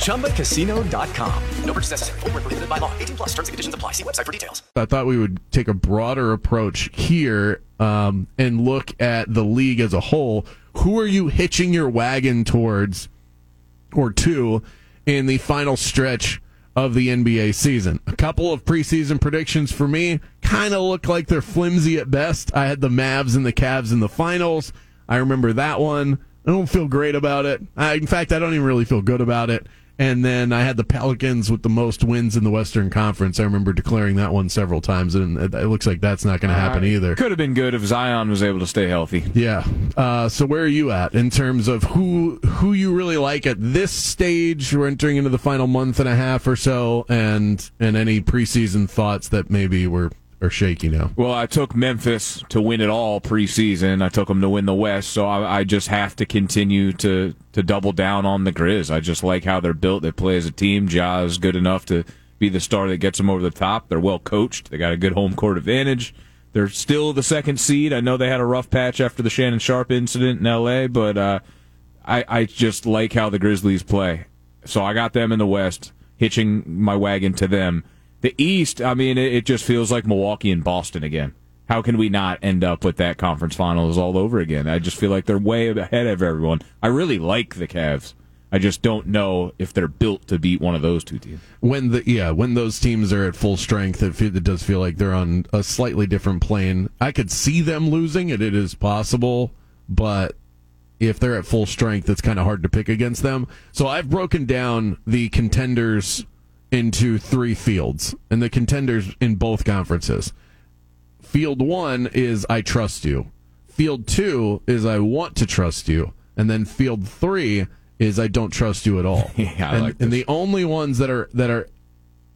ChumbaCasino.com. No purchase necessary. Full prohibited by law. 18 plus terms and conditions apply. See website for details. I thought we would take a broader approach here um, and look at the league as a whole. Who are you hitching your wagon towards or to in the final stretch? of the NBA season. A couple of preseason predictions for me kind of look like they're flimsy at best. I had the Mavs and the Cavs in the finals. I remember that one. I don't feel great about it. I, in fact, I don't even really feel good about it. And then I had the Pelicans with the most wins in the Western Conference. I remember declaring that one several times, and it, looks like that's not going to happen uh, either. Could have been good if Zion was able to stay healthy. Yeah. Uh, so where are you at in terms of who who you really like at this stage? We're entering into the final month and a half or so, and and any preseason thoughts that maybe were are shaky now. Well, I took Memphis to win it all preseason. I took them to win the West, so I, I, just have to continue to to double down on the Grizz. I just like how they're built. They play as a team. Ja's good enough to be the star that gets them over the top. They're well coached. They got a good home court advantage. They're still the second seed. I know they had a rough patch after the Shannon Sharpe incident in L.A., but uh, I, I just like how the Grizzlies play. So I got them in the West, hitching my wagon to them the East, I mean, it, just feels like Milwaukee and Boston again. How can we not end up with that conference finals all over again? I just feel like they're way ahead of everyone. I really like the Cavs. I just don't know if they're built to beat one of those two teams. When the yeah, when those teams are at full strength, it, it does feel like they're on a slightly different plane. I could see them losing it; it is possible, but if they're at full strength, it's kind of hard to pick against them. So I've broken down the contenders into three fields, and the contenders in both conferences. Field one is I trust you. Field two is I want to trust you. And then field three is I don't trust you at all. yeah, and, like and the only ones that are that are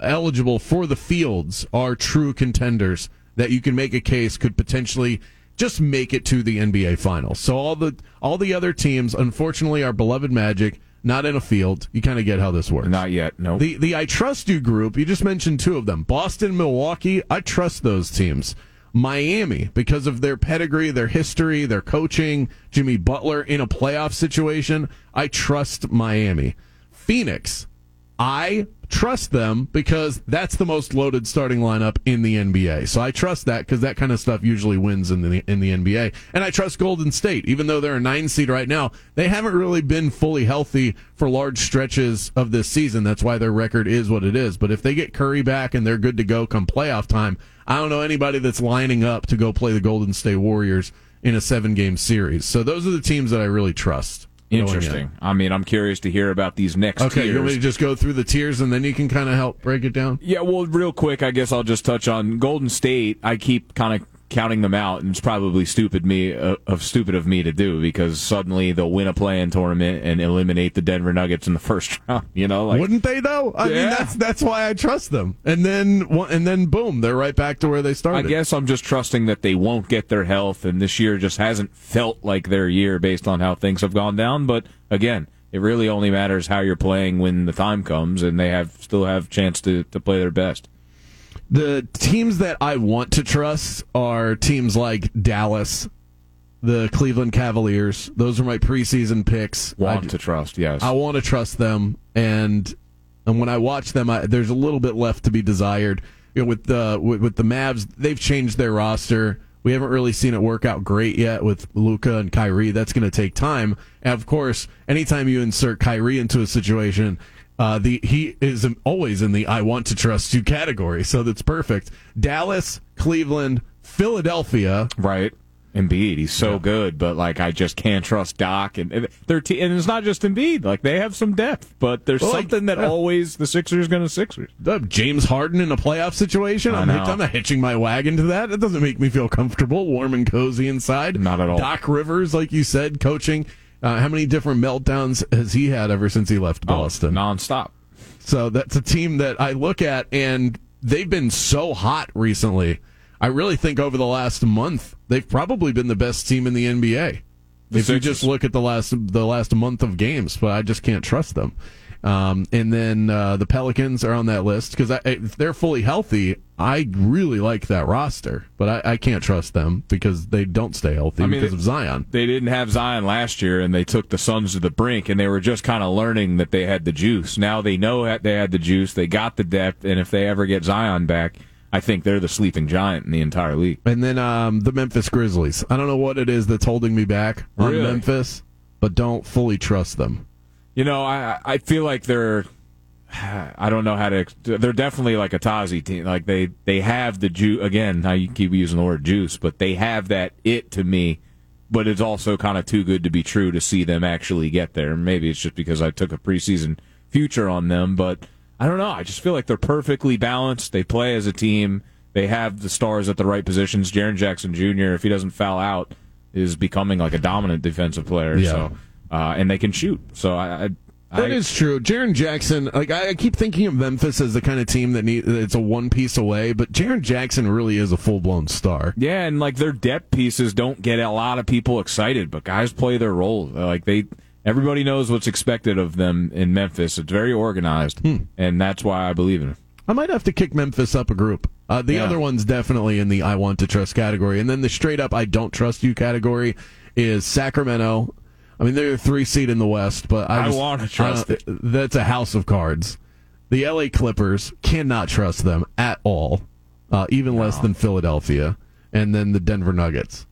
eligible for the fields are true contenders that you can make a case could potentially just make it to the NBA finals. So all the all the other teams, unfortunately, our beloved Magic not in a field. You kind of get how this works. Not yet. No. The the I trust you group. You just mentioned two of them: Boston, Milwaukee. I trust those teams. Miami because of their pedigree, their history, their coaching. Jimmy Butler in a playoff situation. I trust Miami. Phoenix. I trust them because that's the most loaded starting lineup in the NBA. So I trust that because that kind of stuff usually wins in the in the NBA. And I trust Golden State, even though they're a nine seed right now. They haven't really been fully healthy for large stretches of this season. That's why their record is what it is. But if they get Curry back and they're good to go come playoff time, I don't know anybody that's lining up to go play the Golden State Warriors in a seven game series. So those are the teams that I really trust. Interesting. I mean, I'm curious to hear about these next okay, tiers. you want me to just go through the tiers and then you can kind of help break it down? Yeah, well, real quick, I guess I'll just touch on Golden State. I keep kind of counting them out, and it's probably stupid me uh, of stupid of me to do because suddenly they'll win a play-in tournament and eliminate the Denver Nuggets in the first round. You know, like wouldn't they though? I yeah. mean, that's that's why I trust them. And then and then boom, they're right back to where they started. I guess I'm just trusting that they won't get their health, and this year just hasn't felt like their year based on how things have gone down. But again. It really only matters how you're playing when the time comes, and they have still have chance to, to play their best. The teams that I want to trust are teams like Dallas, the Cleveland Cavaliers. Those are my preseason picks. Want I, to trust, yes. I want to trust them, and and when I watch them, I, there's a little bit left to be desired. You know, with the with, with the Mavs, they've changed their roster. We haven't really seen it work out great yet with Luka and Kyrie. That's going to take time. And of course, anytime you insert Kyrie into a situation, uh, the he is always in the I want to trust you category, so that's perfect. Dallas, Cleveland, Philadelphia, right? Embiid, he's so yeah. good, but like I just can't trust Doc, and, and they're t- and it's not just Embiid. Like they have some depth, but there's well, something that always the Sixers going to Sixers. James Harden in a playoff situation, I'm, I'm, not hitching my wagon to that. It doesn't make me feel comfortable, warm and cozy inside. Not at all. Doc Rivers, like you said, coaching uh, how many different meltdowns has he had ever since he left oh, Boston? Oh, nonstop. So that's a team that I look at, and they've been so hot recently. I really think over the last month they've probably been the best team in the NBA. The if you just look at the last the last month of games, but I just can't trust them. Um, and then uh, the Pelicans are on that list because if they're fully healthy, I really like that roster, but I, I can't trust them because they don't stay healthy I mean, because of Zion. They didn't have Zion last year, and they took the Suns to the brink, and they were just kind of learning that they had the juice. Now they know that they had the juice. They got the depth, and if they ever get Zion back, I think they're the sleeping giant in the entire league. And then um, the Memphis Grizzlies. I don't know what it is that's holding me back on Really? Memphis, but don't fully trust them. You know, I I feel like they're. I don't know how to. They're definitely like a Tazi team. Like they they have the juice again. How you keep using the word juice, but they have that it to me. But it's also kind of too good to be true to see them actually get there. Maybe it's just because I took a preseason future on them, but I don't know. I just feel like they're perfectly balanced. They play as a team. They have the stars at the right positions. Jaren Jackson Jr. If he doesn't foul out, is becoming like a dominant defensive player. Yeah. So uh, and they can shoot. So I, I That I- is true. Jaren Jackson, like I, I keep thinking of Memphis as the kind of team that need it's a one piece away, but Jaren Jackson really is a full blown star. Yeah, and like their depth pieces don't get a lot of people excited, but guys play their role. Like they, everybody knows what's expected of them in Memphis. It's very organized, and that's why I believe in it. I might have to kick Memphis up a group. Uh, the Yeah. other one's definitely in the I want to trust category, and then the straight up I don't trust you category is Sacramento. I mean, they're the three seed in the West, but I, I wanna trust uh, That's a house of cards. The LA Clippers cannot trust them at all, uh, even less than Philadelphia, and then the Denver Nuggets.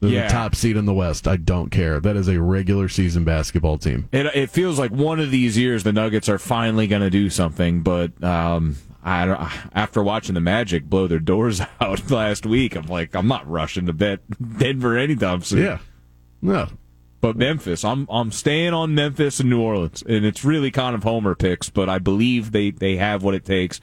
They're Yeah. the top seed in the West. I don't care. That is a regular season basketball team. It it feels like one of these years the Nuggets are finally going to do something, but um, I don't, after watching the Magic blow their doors out last week, I'm like, I'm not rushing to bet Denver anytime soon. Yeah. No. But Memphis, I'm I'm staying on Memphis and New Orleans, and it's really kind of homer picks, but I believe they they have what it takes.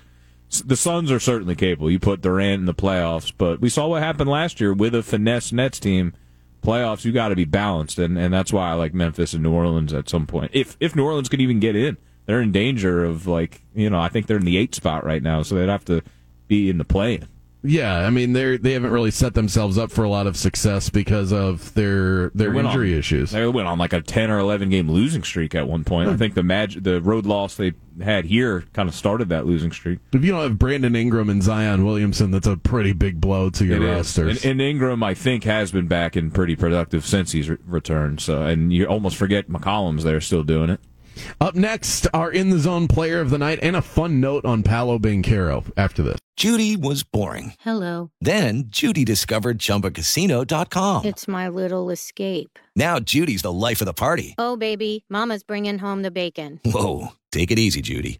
The Suns are certainly capable. You put Durant in the playoffs, but we saw what happened last year with a finesse Nets team. Playoffs, you got to be balanced, and, and that's why I like Memphis and New Orleans at some point. If if New Orleans could even get in, they're in danger of like you know I think they're in the eight spot right now, so they'd have to be in the play. Yeah, I mean they they haven't really set themselves up for a lot of success because of their their They injury on- issues. They went on like a ten or eleven game losing streak at one point. I hmm. think the mag- the road loss they had here kind of started that losing streak. If you don't have Brandon Ingram and Zion Williamson, that's a pretty big blow to your roster. And, and Ingram, I think, has been back and pretty productive since he's re- returned. So, and you almost forget McCollum's there still doing it. Up next, our in the zone player of the night and a fun note on Paolo Banchero after this. Judy was boring. Hello. Then Judy discovered ChumbaCasino.com. It's my little escape. Now Judy's the life of the party. Oh, baby, Mama's bringing home the bacon. Whoa, take it easy, Judy.